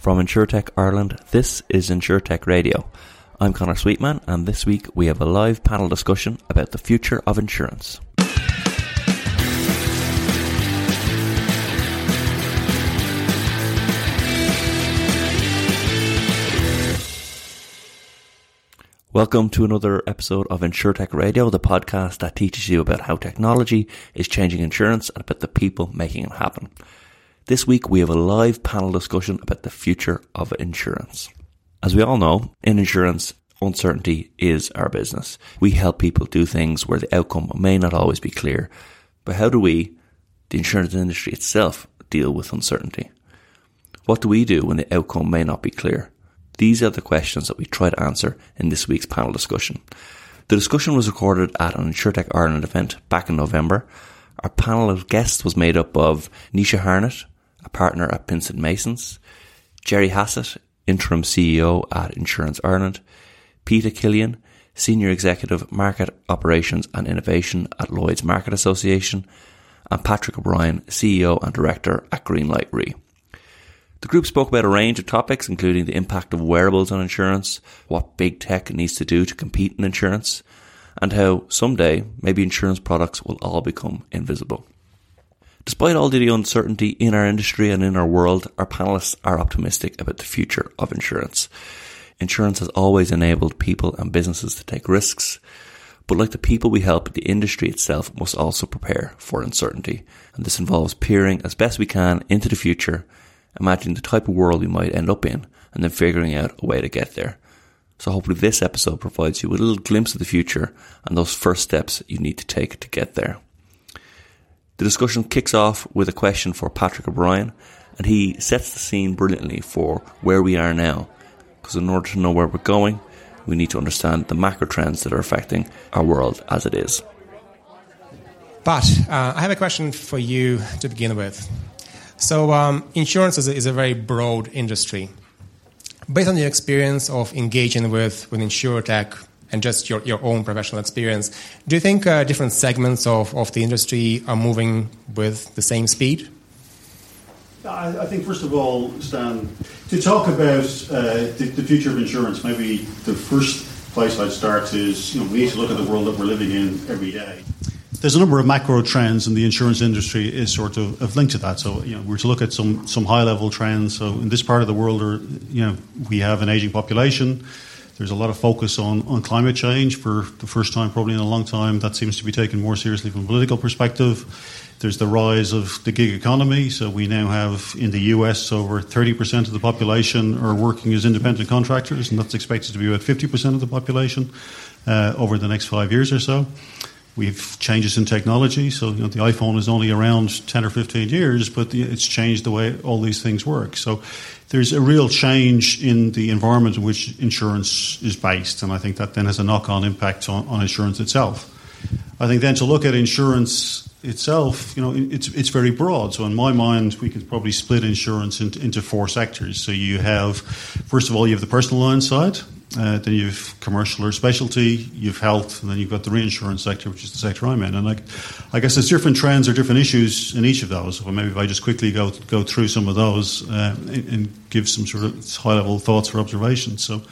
From InsureTech Ireland, this is InsureTech Radio. I'm Connor Sweetman, and this week we have a live panel discussion about the future of insurance. Welcome to another episode of InsureTech Radio, the podcast that teaches you about how technology is changing insurance and about the people making it happen. This week we have a live panel discussion about the future of insurance. As we all know, in insurance, uncertainty is our business. We help people do things where the outcome may not always be clear. But how do we, the insurance industry itself, deal with uncertainty? What do we do when the outcome may not be clear? These are the questions that we try to answer in this week's panel discussion. The discussion was recorded at an InsureTech Ireland event back in November. Our panel of guests was made up of Nisha Harnett, a partner at Pinsent Masons, Jerry Hassett, interim CEO at Insurance Ireland, Peta Killian, Senior Executive Market Operations and Innovation at Lloyd's Market Association, and Patrick O'Brien, CEO and Director at Greenlight Re. The group spoke about a range of topics, including the impact of wearables on insurance, what big tech needs to do to compete in insurance, and how someday maybe insurance products will all become invisible. Despite all the uncertainty in our industry and in our world, our panelists are optimistic about the future of insurance. Insurance has always enabled people and businesses to take risks, but like the people we help, the industry itself must also prepare for uncertainty. And this involves peering as best we can into the future, imagining the type of world we might end up in, and then figuring out a way to get there. So hopefully this episode provides you with a little glimpse of the future and those first steps you need to take to get there. The discussion kicks off with a question for Patrick O'Brien, and he sets the scene brilliantly for where we are now. Because in order to know where we're going, we need to understand the macro trends that are affecting our world as it is. But uh, I have a question for you to begin with. So, um, insurance is a, is a, very broad industry. Based on your experience of engaging with, with InsureTech and just your, your own professional experience, do you think uh, different segments of, of the industry are moving with the same speed? I, I think, first of all, Stan, to talk about uh, the, the, future of insurance, maybe the first place I'd start is you know, we need to look at the world that we're living in every day. There's a number of macro trends, and the insurance industry is sort of, of linked to that. So, you know, we're to look at some, some high level trends. So, in this part of the world, are, you know, we have an aging population there's a lot of focus on, on climate change for the first time, probably in a long time. That seems to be taken more seriously from a political perspective. There's the rise of the gig economy. So we now have in the US over 30% of the population are working as independent contractors, and that's expected to be about 50% of the population uh, over the next five years or so. We've changes in technology. So you know, the iPhone is only around 10 or 15 years, but it's changed the way all these things work. So there's a real change in the environment in which insurance is based, and I think that then has a knock on impact on, on insurance itself. I think then to look at insurance itself, you know, it's it's very broad. So in my mind, we could probably split insurance into, into four sectors. So you have, first of all, you have the personal line side, uh, then you've commercial or specialty, you've health, and then you've got the reinsurance sector, which is the sector I'm in. And I, I guess there's different trends or different issues in each of those. So maybe if I just quickly go go through some of those uh, and, and, give some sort of high level thoughts or observations. So.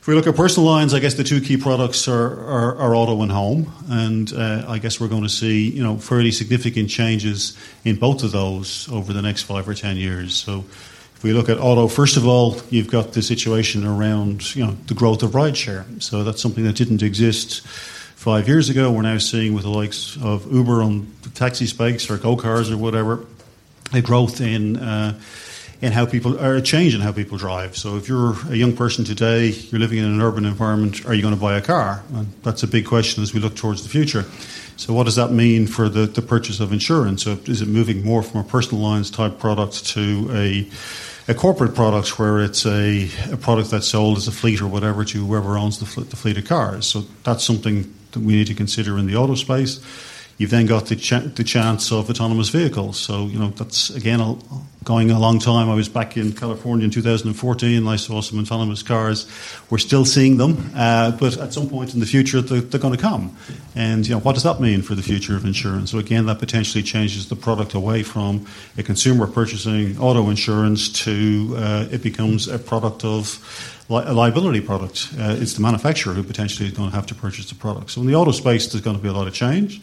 If we look at personal lines, I guess the two key products are, are, are auto and home, and uh, I guess we're going to see you know fairly significant changes in both of those over the next five or ten years. So we look at auto, first of all, you've got the situation around you know the growth of rideshare. So that's something that didn't exist five years ago. We're now seeing with the likes of Uber on taxi space or go cars or whatever, a growth in. Uh, in how people are a change in how people drive. So if you're a young person today, you're living in an urban environment, are you going to buy a car? And that's a big question as we look towards the future. So what does that mean for the, the purchase of insurance? So is it moving more from a personal lines type product to a a corporate product where it's a, a product that's sold as a fleet or whatever to whoever owns the, fl- the fleet of cars. So that's something that we need to consider in the auto space. You've then got the, ch- the chance of autonomous vehicles. So, you know, that's again a, going a long time. I was back in California in 2014 and I saw some autonomous cars. We're still seeing them, uh, but at some point in the future they're, they're, going to come. And you know, what does that mean for the future of insurance? So again, that potentially changes the product away from a consumer purchasing auto insurance to uh, it becomes a product of li- a liability product. Uh, it's the manufacturer who potentially is going to have to purchase the product. So in the auto space, there's going to be a lot of change.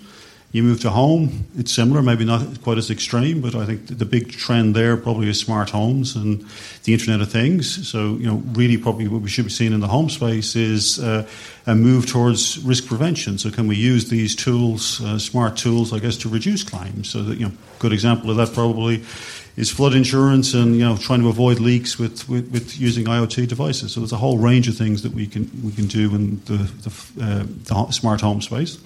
You move to home, it's similar, maybe not quite as extreme, but I think the big trend there probably is smart homes and the Internet of Things. So, you know, really probably what we should be seeing in the home space is uh, a move towards risk prevention. So, can we use these tools, uh, smart tools, I guess, to reduce claims? So, that, you know, good example of that probably is flood insurance and you know trying to avoid leaks with, with, with, using IoT devices. So there's a whole range of things that we can we can do in the, the, uh, the smart home space.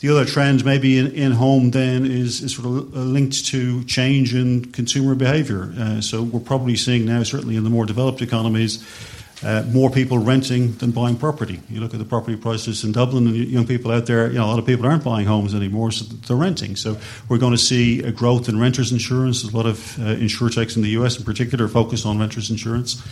The other trend, maybe in, in home, then is, is sort of linked to change in consumer behaviour. Uh, so we're probably seeing now, certainly in the more developed economies, uh, more people renting than buying property. You look at the property prices in Dublin, and young people out there, you know, a lot of people aren't buying homes anymore, so they're renting. So we're going to see a growth in renters insurance. There's a lot of uh, insurtechs in the US, in particular, focused on renters insurance.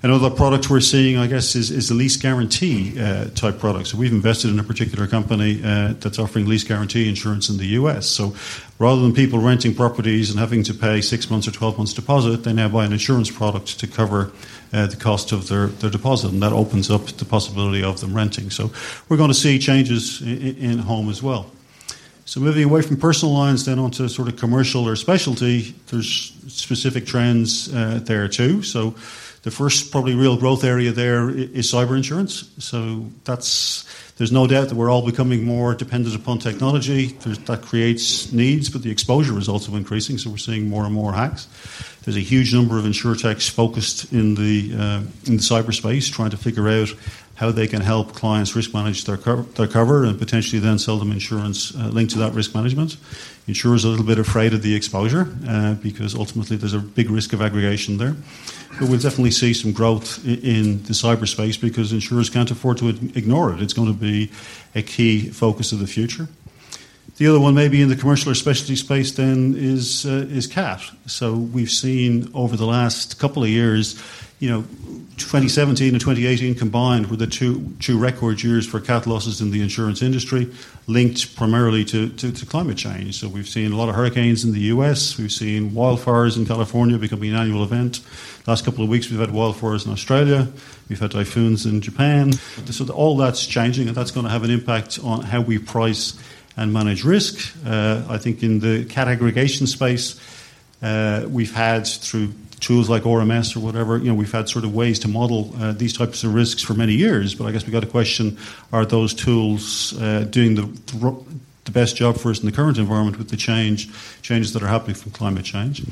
Another product we're seeing, I guess, is, is the lease guarantee uh, type product. So we've invested in a particular company uh, that's offering lease guarantee insurance in the US. So rather than people renting properties and having to pay six months or 12 months deposit, they now buy an insurance product to cover uh, the cost of their, their deposit. And that opens up the possibility of them renting. So we're going to see changes in, in home as well. So moving away from personal lines then onto sort of commercial or specialty, there's specific trends uh, there too. So the first probably real growth area there is cyber insurance. So that's there's no doubt that we're all becoming more dependent upon technology. There's, that creates needs, but the exposure is also increasing. So we're seeing more and more hacks. There's a huge number of insurtechs focused in the uh, in the cyberspace, trying to figure out how they can help clients risk manage their, co- their cover and potentially then sell them insurance uh, linked to that risk management. Insurers are a little bit afraid of the exposure uh, because ultimately there's a big risk of aggregation there. But we'll definitely see some growth in, the cyberspace because insurers can't afford to ignore it. It's going to be a key focus of the future. The other one, maybe in the commercial or specialty space, then is uh, is cat. So we've seen over the last couple of years you know, 2017 and 2018 combined were the two, two record years for cat losses in the insurance industry, linked primarily to, to, to, climate change. So we've seen a lot of hurricanes in the US, we've seen wildfires in California becoming an annual event. Last couple of weeks we've had wildfires in Australia, we've had typhoons in Japan. So all that's changing, and that's going to have an impact on how we price and manage risk. Uh, I think in the cat aggregation space, uh, we've had through tools like RMS or whatever, you know, we've had sort of ways to model uh, these types of risks for many years. But I guess we got a question: Are those tools uh, doing the, the best job for us in the current environment with the change changes that are happening from climate change.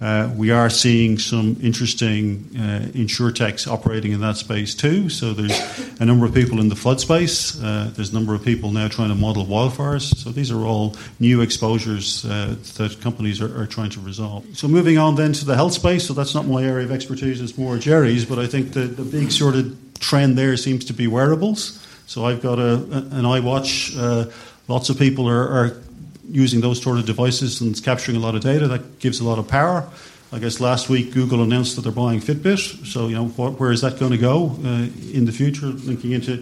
Uh, we are seeing some interesting uh, insurtechs operating in that space too. So there's a number of people in the flood space. Uh, there's a number of people now trying to model wildfires. So these are all new exposures uh, that companies are, are, trying to resolve. So moving on then to the health space. So that's not my area of expertise. It's more Jerry's. But I think the, the big sort of trend there seems to be wearables. So I've got a, an iWatch uh, Lots of people are, are using those sort of devices and it's capturing a lot of data. That gives a lot of power. I guess last week Google announced that they're buying Fitbit. So, you know, what, where is that going to go uh, in the future? Linking into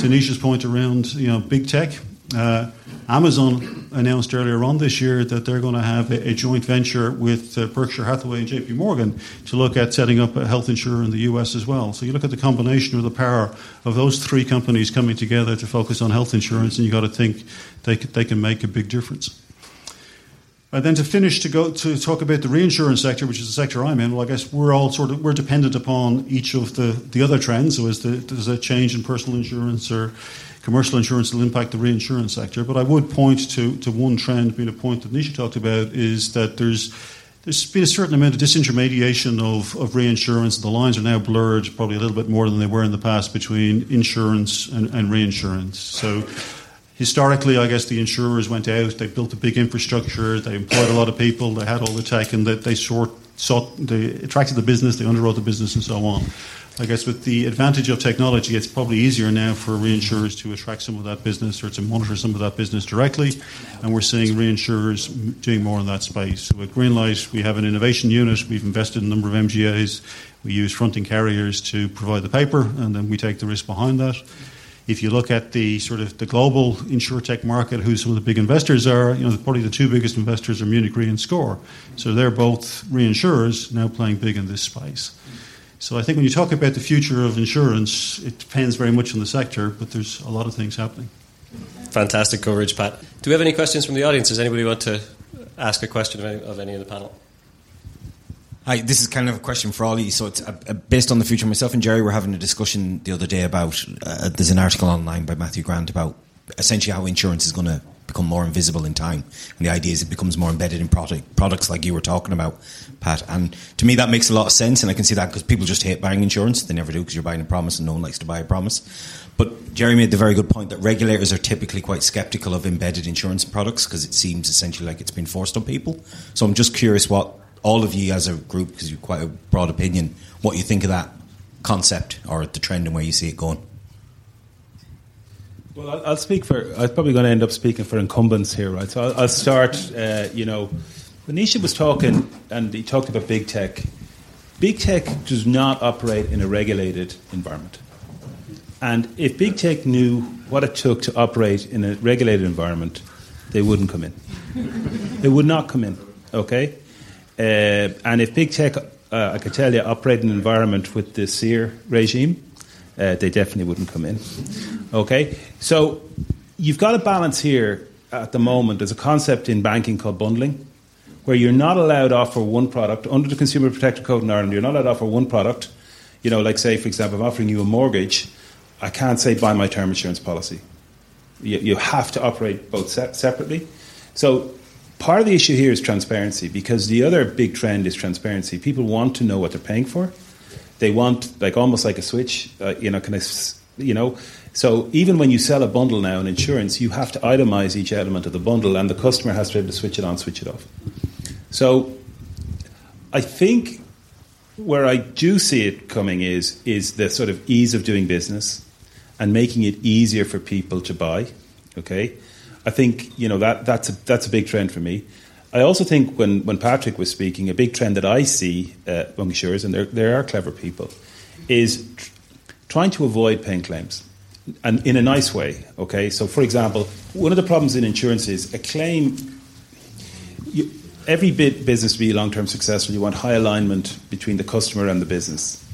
Tanisha's point around, you know, big tech. Uh, Amazon announced earlier on this year that they're going to have a, a joint venture with uh, Berkshire Hathaway and JP Morgan to look at setting up a health insurer in the US as well. So you look at the combination of the power of those three companies coming together to focus on health insurance, and you've got to think they, they can make a big difference. And then to finish, to go to talk about the reinsurance sector, which is the sector I'm in. Well, I guess we're all sort of we're dependent upon each of the, the other trends. So, as the, there's a change in personal insurance or commercial insurance will impact the reinsurance sector. But I would point to, to one trend, being a point that Nisha talked about, is that there's there's been a certain amount of disintermediation of, of reinsurance. The lines are now blurred, probably a little bit more than they were in the past, between insurance and, and reinsurance. So historically, I guess the insurers went out, they built a big infrastructure, they employed a lot of people, they had all the tech, and they, they sort, sought, they attracted the business, they underwrote the business, and so on. I guess with the advantage of technology, it's probably easier now for reinsurers to attract some of that business or to monitor some of that business directly. And we're seeing reinsurers doing more in that space. So at Greenlight, we have an innovation unit. We've invested in a number of MGAs. We use fronting carriers to provide the paper, and then we take the risk behind that. If you look at the sort of the global insurtech market, who some of the big investors are, you know, probably the two biggest investors are Munich Re and SCOR. So they're both reinsurers now playing big in this space. So I think when you talk about the future of insurance, it depends very much on the sector, but there's a lot of things happening. Fantastic coverage, Pat. Do we have any questions from the audience? Does anybody want to ask a question of any of, any of the panel? Hi, this is kind of a question for all of you. So it's uh, uh, based on the future. Myself and Jerry were having a discussion the other day about. Uh, there's an article online by Matthew Grant about essentially how insurance is going to become more invisible in time. And the idea is it becomes more embedded in product, products like you were talking about, Pat. And to me, that makes a lot of sense. And I can see that because people just hate buying insurance. They never do because you're buying a promise and no one likes to buy a promise. But Jerry made the very good point that regulators are typically quite skeptical of embedded insurance products because it seems essentially like it's been forced on people. So I'm just curious what all of you as a group, because you've quite a broad opinion, what you think of that concept or the trend and where you see it going. Well, I'll speak for. I'm probably going to end up speaking for incumbents here, right? So I'll, I'll start. Uh, you know, when Nisha was talking, and he talked about big tech. Big tech does not operate in a regulated environment. And if big tech knew what it took to operate in a regulated environment, they wouldn't come in. they would not come in. Okay. Uh, and if big tech, uh, I could tell you, operate in an environment with the SEAR regime, uh, they definitely wouldn't come in. Okay, so you've got a balance here at the moment. There's a concept in banking called bundling, where you're not allowed to offer one product under the Consumer Protection Code in Ireland. You're not allowed to offer one product. You know, like say, for example, I'm offering you a mortgage. I can't say buy my term insurance policy. You, you have to operate both se- separately. So part of the issue here is transparency because the other big trend is transparency. People want to know what they're paying for they want like almost like a switch. Uh, you know, can I, you know? So even when you sell a bundle now in insurance, you have to itemize each element of the bundle, and the customer has to be able to switch it on, switch it off. So I think where I do see it coming is is the sort of ease of doing business and making it easier for people to buy. Okay, I think you know that that's a, that's a big trend for me. I also think when, when Patrick was speaking, a big trend that I see uh, among insurers, and there, there are clever people, is tr- trying to avoid paying claims. And in a nice way, okay? So, for example, one of the problems in insurance is a claim. You, every bit business to be long term successful, you want high alignment between the customer and the business.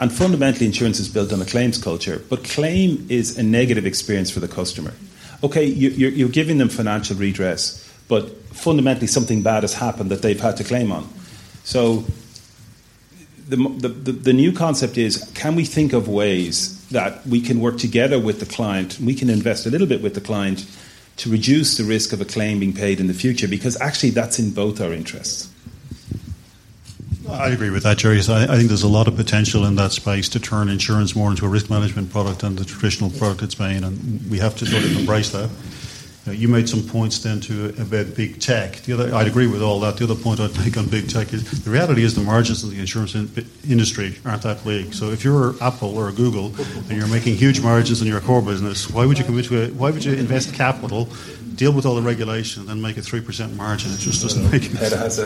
And fundamentally, insurance is built on a claims culture, but claim is a negative experience for the customer. Okay, you, you're, you're giving them financial redress but fundamentally something bad has happened that they've had to claim on. So the, the, the, new concept is can we think of ways that we can work together with the client, we can invest a little bit with the client to reduce the risk of a claim being paid in the future because actually that's in both our interests. I agree with that, Jerry. So I, I, think there's a lot of potential in that space to turn insurance more into a risk management product than the traditional product it's been, and we have to sort of embrace that you made some points then to about big tech. The other, I'd agree with all that. The other point I'd make on big tech is the reality is the margins in the insurance in, industry aren't that big. So if you're Apple or Google and you're making huge margins in your core business, why would you commit to a, why would you invest capital, deal with all the regulation, and then make a three percent margin? It just doesn't make sense.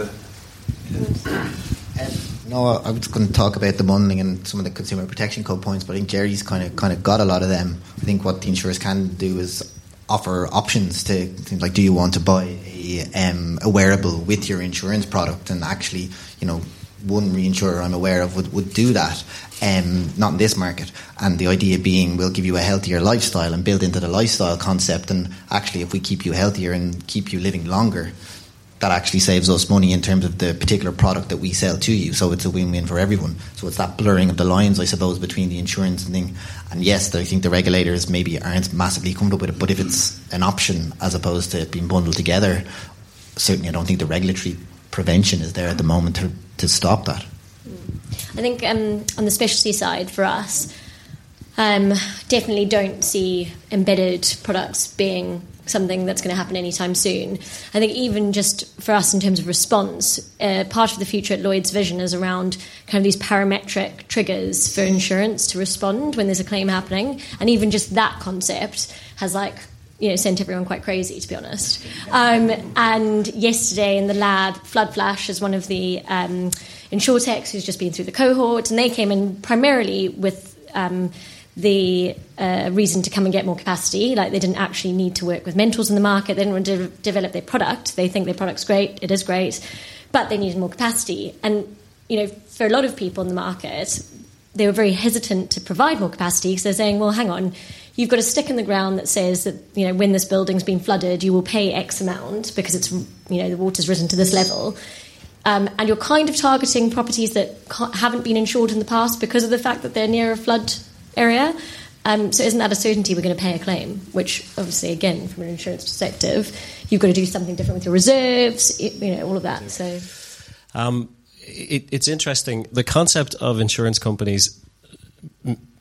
No, I was going to talk about the bundling and some of the consumer protection code points, but I think Jerry's kind of kind of got a lot of them. I think what the insurers can do is offer options to like do you want to buy a, um, a wearable with your insurance product? And actually you know one reinsurer I'm aware of would, would do that um, not in this market. And the idea being we'll give you a healthier lifestyle and build into the lifestyle concept. And actually if we keep you healthier and keep you living longer that actually saves us money in terms of the particular product that we sell to you. So it's a win-win for everyone. So it's that blurring of the lines, I suppose, between the insurance thing. And yes, I think the regulators maybe aren't massively comfortable with it, but if it's an option as opposed to being bundled together, certainly I don't think the regulatory prevention is there at the moment to, to stop that. I think um, on the specialty side for us, um, definitely don't see embedded products being something that's going to happen anytime soon. I think even just for us in terms of response, uh, part of the future at Lloyd's vision is around kind of these parametric triggers for insurance to respond when there's a claim happening, and even just that concept has like you know, sent everyone quite crazy, to be honest. Um, and yesterday in the lab, FloodFlash is one of the um, insurtechs who's just been through the cohort, and they came in primarily with um, the uh, reason to come and get more capacity. Like they didn't actually need to work with mentors in the market. They didn't want to de- develop their product. They think their product's great. It is great, but they needed more capacity. And you know, for a lot of people in the market, they were very hesitant to provide more capacity because they're saying, "Well, hang on." You've got a stick in the ground that says that you know when this building's been flooded, you will pay X amount because it's you know the water's risen to this level, um, and you're kind of targeting properties that haven't been insured in the past because of the fact that they're near a flood area. Um, so isn't that a certainty we're going to pay a claim? Which obviously, again, from an insurance perspective, you've got to do something different with your reserves, you know, all of that. So, um, it, it's interesting the concept of insurance companies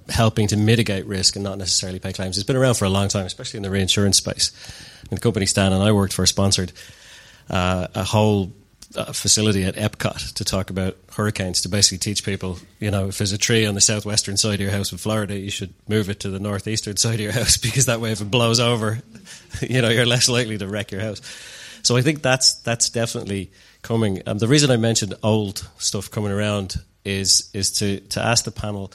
helping to mitigate risk and not necessarily pay claims has been around for a long time, especially in the reinsurance space. The company Stan and I worked for sponsored uh, a whole uh, facility at Epcot to talk about hurricanes to basically teach people, you know, if there's a tree on the southwestern side of your house in Florida, you should move it to the northeastern side of your house because that way, if it blows over, you know, you're less likely to wreck your house. So I think that's that's definitely coming. Um, the reason I mentioned old stuff coming around is is to to ask the panel.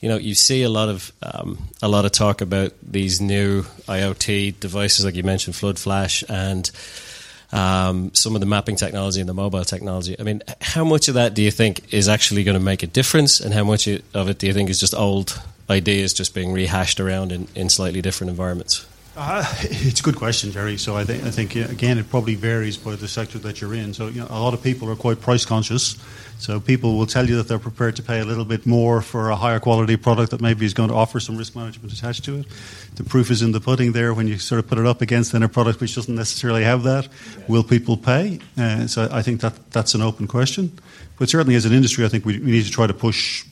You know, you see a lot of um, a lot of talk about these new IoT devices, like you mentioned, FloodFlash and um, some of the mapping technology and the mobile technology. I mean, how much of that do you think is actually going to make a difference, and how much of it do you think is just old ideas just being rehashed around in, in slightly different environments? Uh, it's a good question, Jerry. So I, th- I think again, it probably varies by the sector that you're in. So you know, a lot of people are quite price conscious. So people will tell you that they're prepared to pay a little bit more for a higher quality product that maybe is going to offer some risk management attached to it. The proof is in the pudding there when you sort of put it up against then a product which doesn't necessarily have that. Will people pay? Uh, so I think that that's an open question. But certainly as an industry, I think we, we need to try to push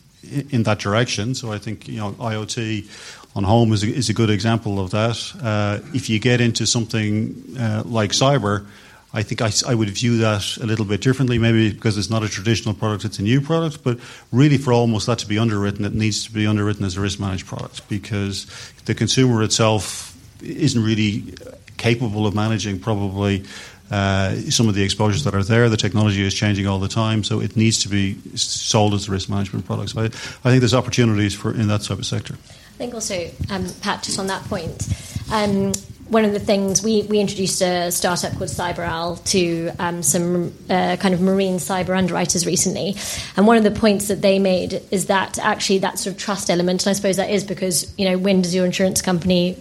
in that direction. So I think you know IoT on home is a, is a good example of that. Uh, if you get into something uh, like cyber, I think I, I, would view that a little bit differently, maybe because it's not a traditional product, it's a new product. But really, for almost that to be underwritten, it needs to be underwritten as a risk managed product because the consumer itself isn't really capable of managing probably. Uh, some of the exposures that are there, the technology is changing all the time, so it needs to be sold as a risk management product. So I, I think there's opportunities for in that type of sector. I think also, um, Pat, just on that point, um, one of the things we, we introduced a startup called CyberOwl to um, some uh, kind of marine cyber underwriters recently, and one of the points that they made is that actually that sort of trust element, and I suppose that is because you know when does your insurance company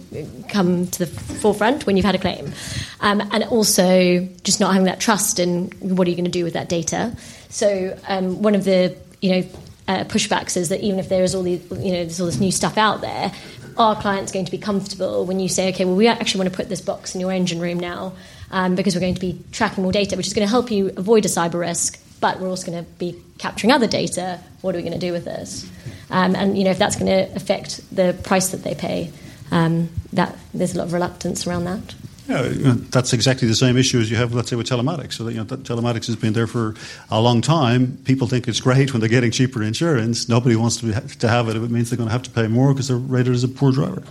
come to the forefront when you've had a claim, um, and also just not having that trust in what are you going to do with that data. So um, one of the you know uh, pushbacks is that even if there is all these, you know, there's all this new stuff out there, are clients going to be comfortable when you say, okay, well, we actually want to put this box in your engine room now um, because we're going to be tracking more data, which is going to help you avoid a cyber risk, but we're also going to be capturing other data. What are we going to do with this? Um, and you know, if that's going to affect the price that they pay, um, that there's a lot of reluctance around that. Yeah, you know, that's exactly the same issue as you have, let's say, with telematics. So that, you know, that telematics has been there for a long time. People think it's great when they're getting cheaper insurance. Nobody wants to, be, to have it if it means they're going to have to pay more because they're rated as a poor driver.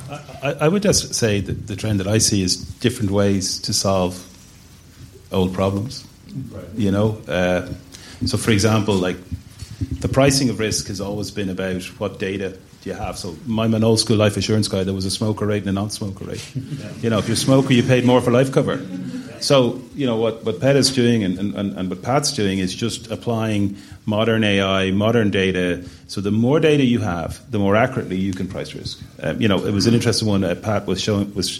I, I would just say that the trend that I see is different ways to solve old problems. Right. You know, uh, so for example, like the pricing of risk has always been about what data you have? So I'm an old school life assurance guy. There was a smoker rate and a non-smoker rate. You know, if you're a smoker, you paid more for life cover. So you know what what Pat is doing and, and, and what Pat's doing is just applying modern AI, modern data. So the more data you have, the more accurately you can price risk. Um, you know, it was an interesting one. Pat was showing was.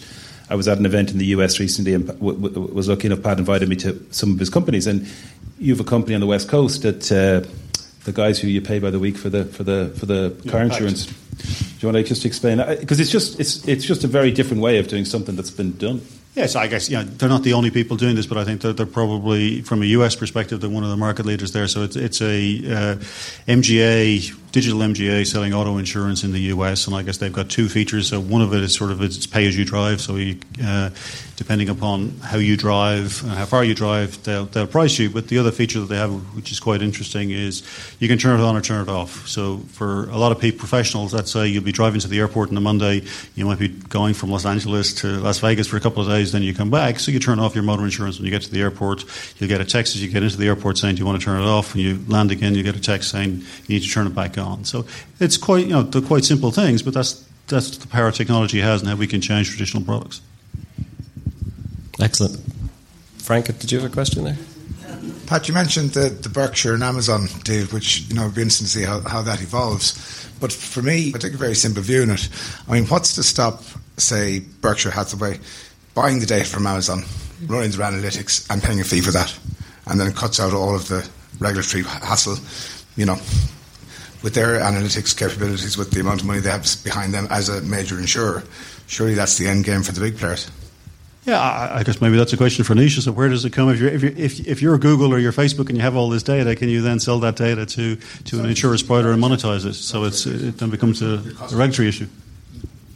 I was at an event in the US recently and w- w- was lucky enough. Pat invited me to some of his companies, and you have a company on the west coast that uh, the guys who you pay by the week for the for the for the yeah, car insurance. Do you want to just explain? Because it's just it's it's just a very different way of doing something that's been done. Yes, I guess yeah, they're not the only people doing this, but I think they're, they're probably from a US perspective, they're one of the market leaders there. So it's it's a uh, MGA Digital MGA selling auto insurance in the US, and I guess they've got two features. So one of it is sort of it's pay as you drive. So you, uh, depending upon how you drive and how far you drive, they'll, they'll price you. But the other feature that they have, which is quite interesting, is you can turn it on or turn it off. So for a lot of people, professionals, let's say you'll be driving to the airport on a Monday, you might be going from Los Angeles to Las Vegas for a couple of days, then you come back. So you turn off your motor insurance when you get to the airport. You'll get a text as you get into the airport saying, "Do you want to turn it off?" When you land again, you get a text saying you need to turn it back on. So it's quite, you know, they're quite simple things, but that's that's the power technology has and how we can change traditional products. Excellent. Frank, did you have a question there? Pat, you mentioned the, the Berkshire and Amazon deal, which you know would be interesting to see how, how that evolves. But for me, I take a very simple view on it. I mean, what's to stop, say, Berkshire Hathaway buying the data from Amazon, running their analytics, and paying a fee for that, and then it cuts out all of the regulatory hassle, you know, with their analytics capabilities, with the amount of money they have behind them as a major insurer. Surely that's the end game for the big players. Yeah, I, guess maybe that's a question for Nisha. So where does it come? If you're, if, you're, if, if you're Google or you're Facebook and you have all this data, can you then sell that data to, to an insurance provider and monetize it? So it's, it then becomes a, a regulatory issue.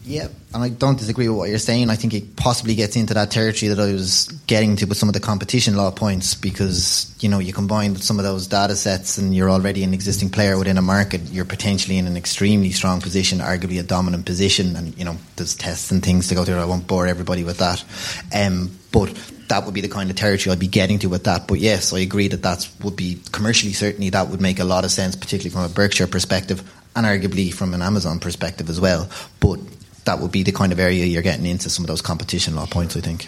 Yeah, and I don't disagree with what you're saying. I think it possibly gets into that territory that I was getting to with some of the competition law points because, you know, you combine some of those data sets and you're already an existing player within a market, you're potentially in an extremely strong position, arguably a dominant position. And, you know, there's tests and things to go through. I won't bore everybody with that. Um, but that would be the kind of territory I'd be getting to with that. But yes, I agree that that would be commercially, certainly, that would make a lot of sense, particularly from a Berkshire perspective and arguably from an Amazon perspective as well. But that would be the kind of area you're getting into some of those competition law points, I think.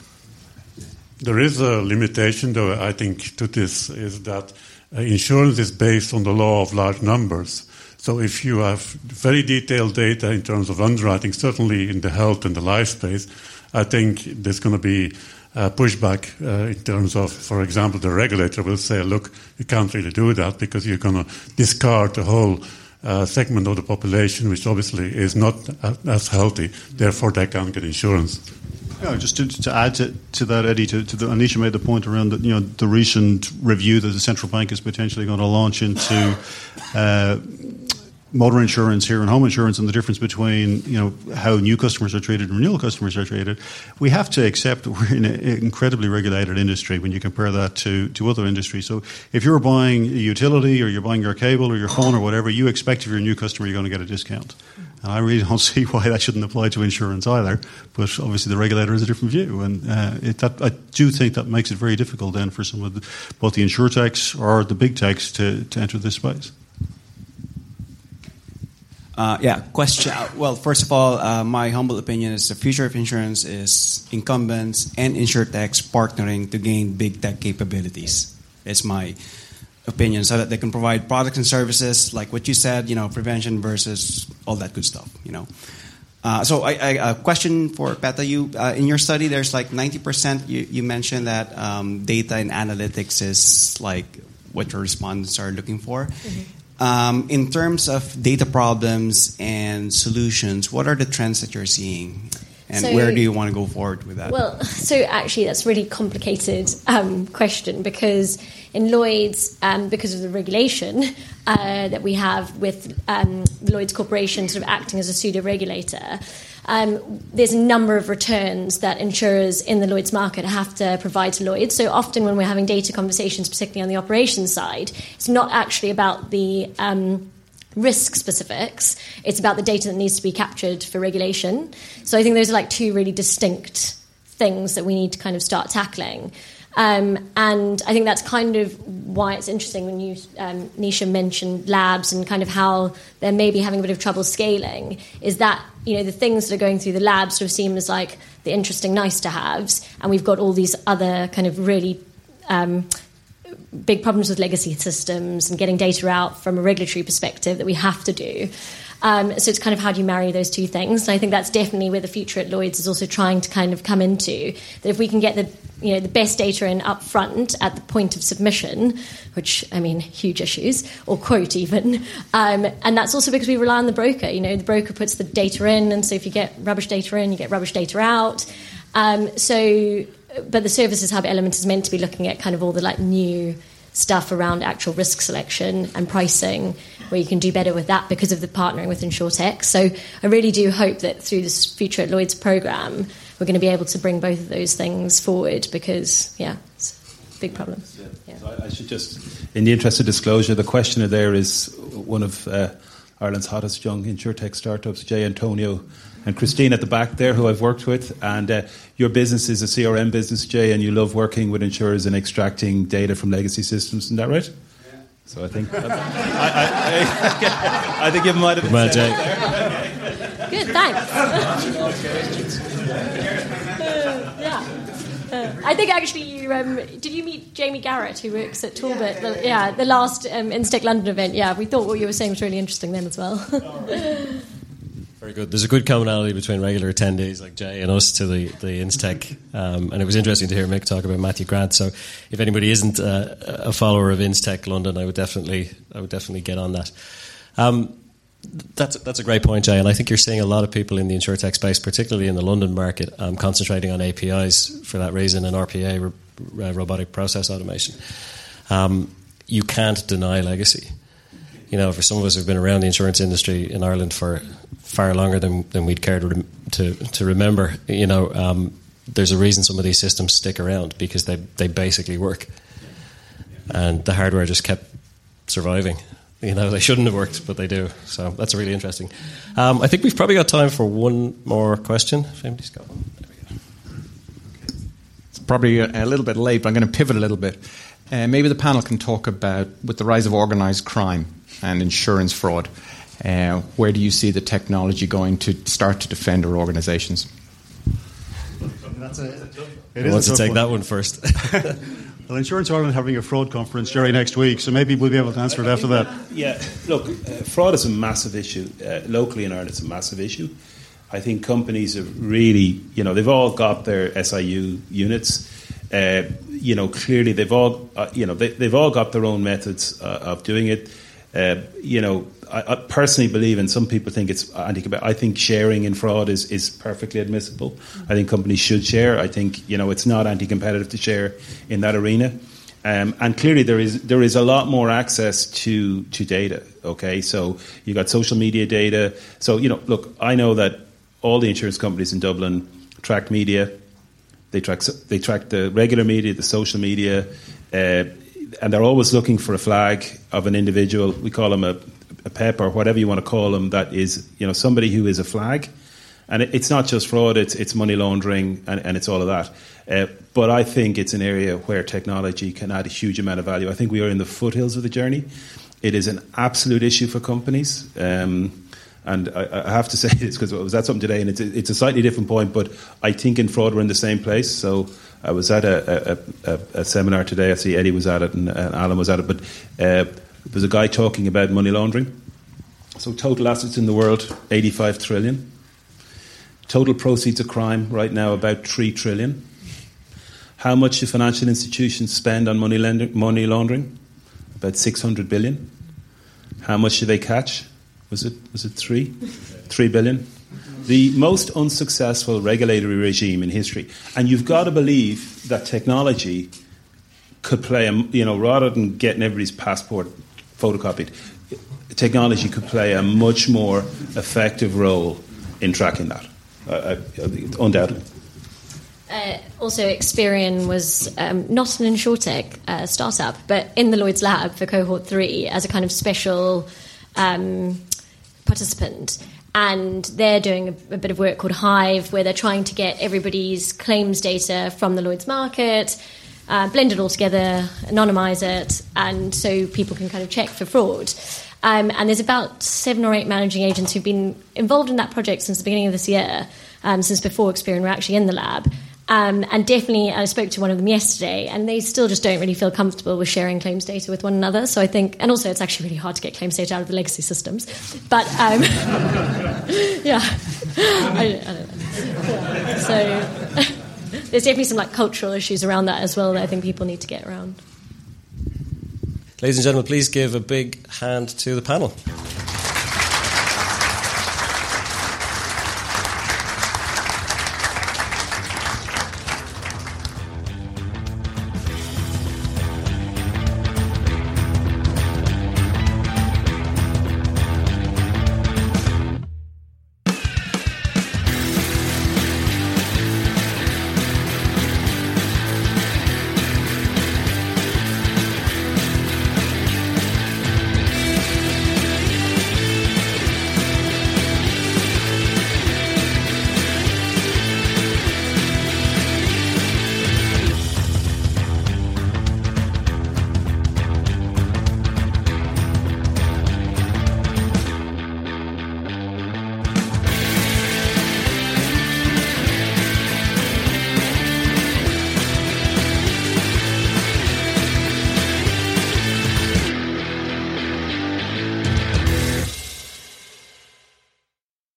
There is a limitation, though, I think, to this is that uh, insurance is based on the law of large numbers. So if you have very detailed data in terms of underwriting, certainly in the health and the life space, I think there's going to be uh, pushback uh, in terms of, for example, the regulator will say, look, you can't really do that because you're going to discard the whole segment of the population which obviously is not as healthy. Therefore, they can't get insurance. Yeah, just to, to add to, to, that, Eddie, to, to the, Anisha made the point around the, you know, the recent review that the central bank is potentially going to launch into uh, motor insurance here and home insurance and the difference between you know how new customers are treated and renewal customers are treated, we have to accept we're in an incredibly regulated industry when you compare that to, to other industries. So if you're buying a utility or you're buying your cable or your phone or whatever, you expect if you're a new customer you're going to get a discount. And I really don't see why that shouldn't apply to insurance either. But obviously the regulator has a different view, and uh, it, that, I do think that makes it very difficult then for some of the, both the insurtechs or the big techs to, to enter this space. Uh, yeah, question. Uh, well, first of all, uh, my humble opinion is the future of insurance is incumbents and insurtechs partnering to gain big tech capabilities. It's my opinion, so that they can provide products and services like what you said, you know, prevention versus all that good stuff, you know. Uh, so, I, I, a question for Peta, you uh, in your study, there's like 90%. You, you mentioned that um, data and analytics is like what your respondents are looking for. Mm-hmm. Um, in terms of data problems and solutions, what are the trends that you're seeing? And so, where do you want to go forward with that? Well, so actually, that's a really complicated um, question because in Lloyd's, um, because of the regulation uh, that we have with um, Lloyd's Corporation sort of acting as a pseudo regulator, um, there's a number of returns that insurers in the Lloyd's market have to provide to Lloyd's. So often when we're having data conversations, particularly on the operations side, it's not actually about the um, risk specifics. It's about the data that needs to be captured for regulation. So I think those are like two really distinct things that we need to kind of start tackling. Um, and I think that's kind of why it's interesting when you, um, Nisha, mentioned labs and kind of how they're maybe having a bit of trouble scaling. Is that you know the things that are going through the labs sort of seem as like the interesting nice to haves, and we've got all these other kind of really um, big problems with legacy systems and getting data out from a regulatory perspective that we have to do. Um, so it's kind of how do you marry those two things? And I think that's definitely where the future at Lloyd's is also trying to kind of come into. That if we can get the you know the best data in up front at the point of submission, which I mean huge issues, or quote even, um, and that's also because we rely on the broker. You know the broker puts the data in, and so if you get rubbish data in, you get rubbish data out. Um, so, but the services hub element is meant to be looking at kind of all the like new stuff around actual risk selection and pricing where you can do better with that because of the partnering with InsureTech. So I really do hope that through this Future at Lloyd's program, we're going to be able to bring both of those things forward because, yeah, it's a big problem. Yeah. So I should just, in the interest of disclosure, the questioner there is one of uh, Ireland's hottest young InsureTech startups, Jay Antonio and Christine at the back there, who I've worked with. And uh, your business is a CRM business, Jay, and you love working with insurers and extracting data from legacy systems. Isn't that right? So I think I, I, I, I, think you might have well, Jay. Good, thanks. yeah. Uh, I think actually you um, did you meet Jamie Garrett who works at Talbot? The, yeah, the last um, Instech London event. Yeah, we thought what you were saying was really interesting then as well. Very good. There's a good commonality between regular attendees like Jay and us to the, the Instech. Um, and it was interesting to hear Mick talk about Matthew Grant. So if anybody isn't uh, a follower of Instech London, I would definitely I would definitely get on that. Um, that's that's a great point, Jay, and I think you're seeing a lot of people in the insurtech space, particularly in the London market, um, concentrating on APIs for that reason and RPA, uh, robotic process automation. Um, you can't deny legacy. You know, for some of us who've been around the insurance industry in Ireland for far longer than, than we'd care to, to, to remember, you know, um, there's a reason some of these systems stick around because they, they basically work. And the hardware just kept surviving. You know, they shouldn't have worked, but they do. So that's really interesting. Um, I think we've probably got time for one more question. If anybody's got one. It's probably a, a, little bit late, but I'm going to pivot a little bit. Uh, maybe the panel can talk about, with the rise of organised crime and insurance fraud, uh, where do you see the technology going to start to defend our organisations? That's a, it want to take one. that one first. well, Insurance Ireland having a fraud conference, Jerry, next week, so maybe we'll be able to answer it after that. Yeah, look, uh, fraud is a massive issue. Uh, locally in Ireland, it's a massive issue. I think companies have really, you know, they've all got their SIU units. Uh, you know, clearly they've all, uh, you know, they, have all got their own methods uh, of doing it. Uh, you know, I, I, personally believe, and some people think it's anti competitive, I think sharing in fraud is, is perfectly admissible. I think companies should share. I think you know it's not anti-competitive to share in that arena. Um, and clearly, there is there is a lot more access to to data. Okay, so you got social media data. So you know, look, I know that all the insurance companies in Dublin track media. They track they track the regular media, the social media. Uh, and they're always looking for a flag of an individual. We call them a, a PEP or whatever you want to call them. That is, you know, somebody who is a flag. And it, it's not just fraud; it's it's money laundering and, and it's all of that. Uh, but I think it's an area where technology can add a huge amount of value. I think we are in the foothills of the journey. It is an absolute issue for companies. Um, and I, I, have to say this because I was at something today, and it's a, it's a slightly different point, but I think in fraud we're in the same place. So I was at a, a, a, a, seminar today. I see Eddie was at it and, and Alan was at it. But uh, there was a guy talking about money laundering. So total assets in the world, 85 trillion. Total proceeds of crime right now, about 3 trillion. How much do financial institutions spend on money, lending, money laundering? About 600 billion. How much do they catch? Was it, was it 3? 3 billion the most unsuccessful regulatory regime in history. And you've got to believe that technology could play, a, you know, rather than getting everybody's passport photocopied, technology could play a much more effective role in tracking that, uh, uh, undoubtedly. Uh, also, Experian was um, not an insurtech uh, startup, but in the Lloyd's Lab for cohort three as a kind of special um, participant and they're doing a, a, bit of work called Hive, where they're trying to get everybody's claims data from the Lloyd's market, uh, blend it all together, anonymize it, and so people can kind of check for fraud. Um, and there's about seven or eight managing agents who've been involved in that project since the beginning of this year, um, since before Experian were actually in the lab. Um, and definitely, I spoke to one of them yesterday, and they still just don't really feel comfortable with sharing claims data with one another. So I think, and also, it's actually really hard to get claims data out of the legacy systems. But um, yeah, I, I yeah. so there's definitely some like cultural issues around that as well that I think people need to get around. Ladies and gentlemen, please give a big hand to the panel.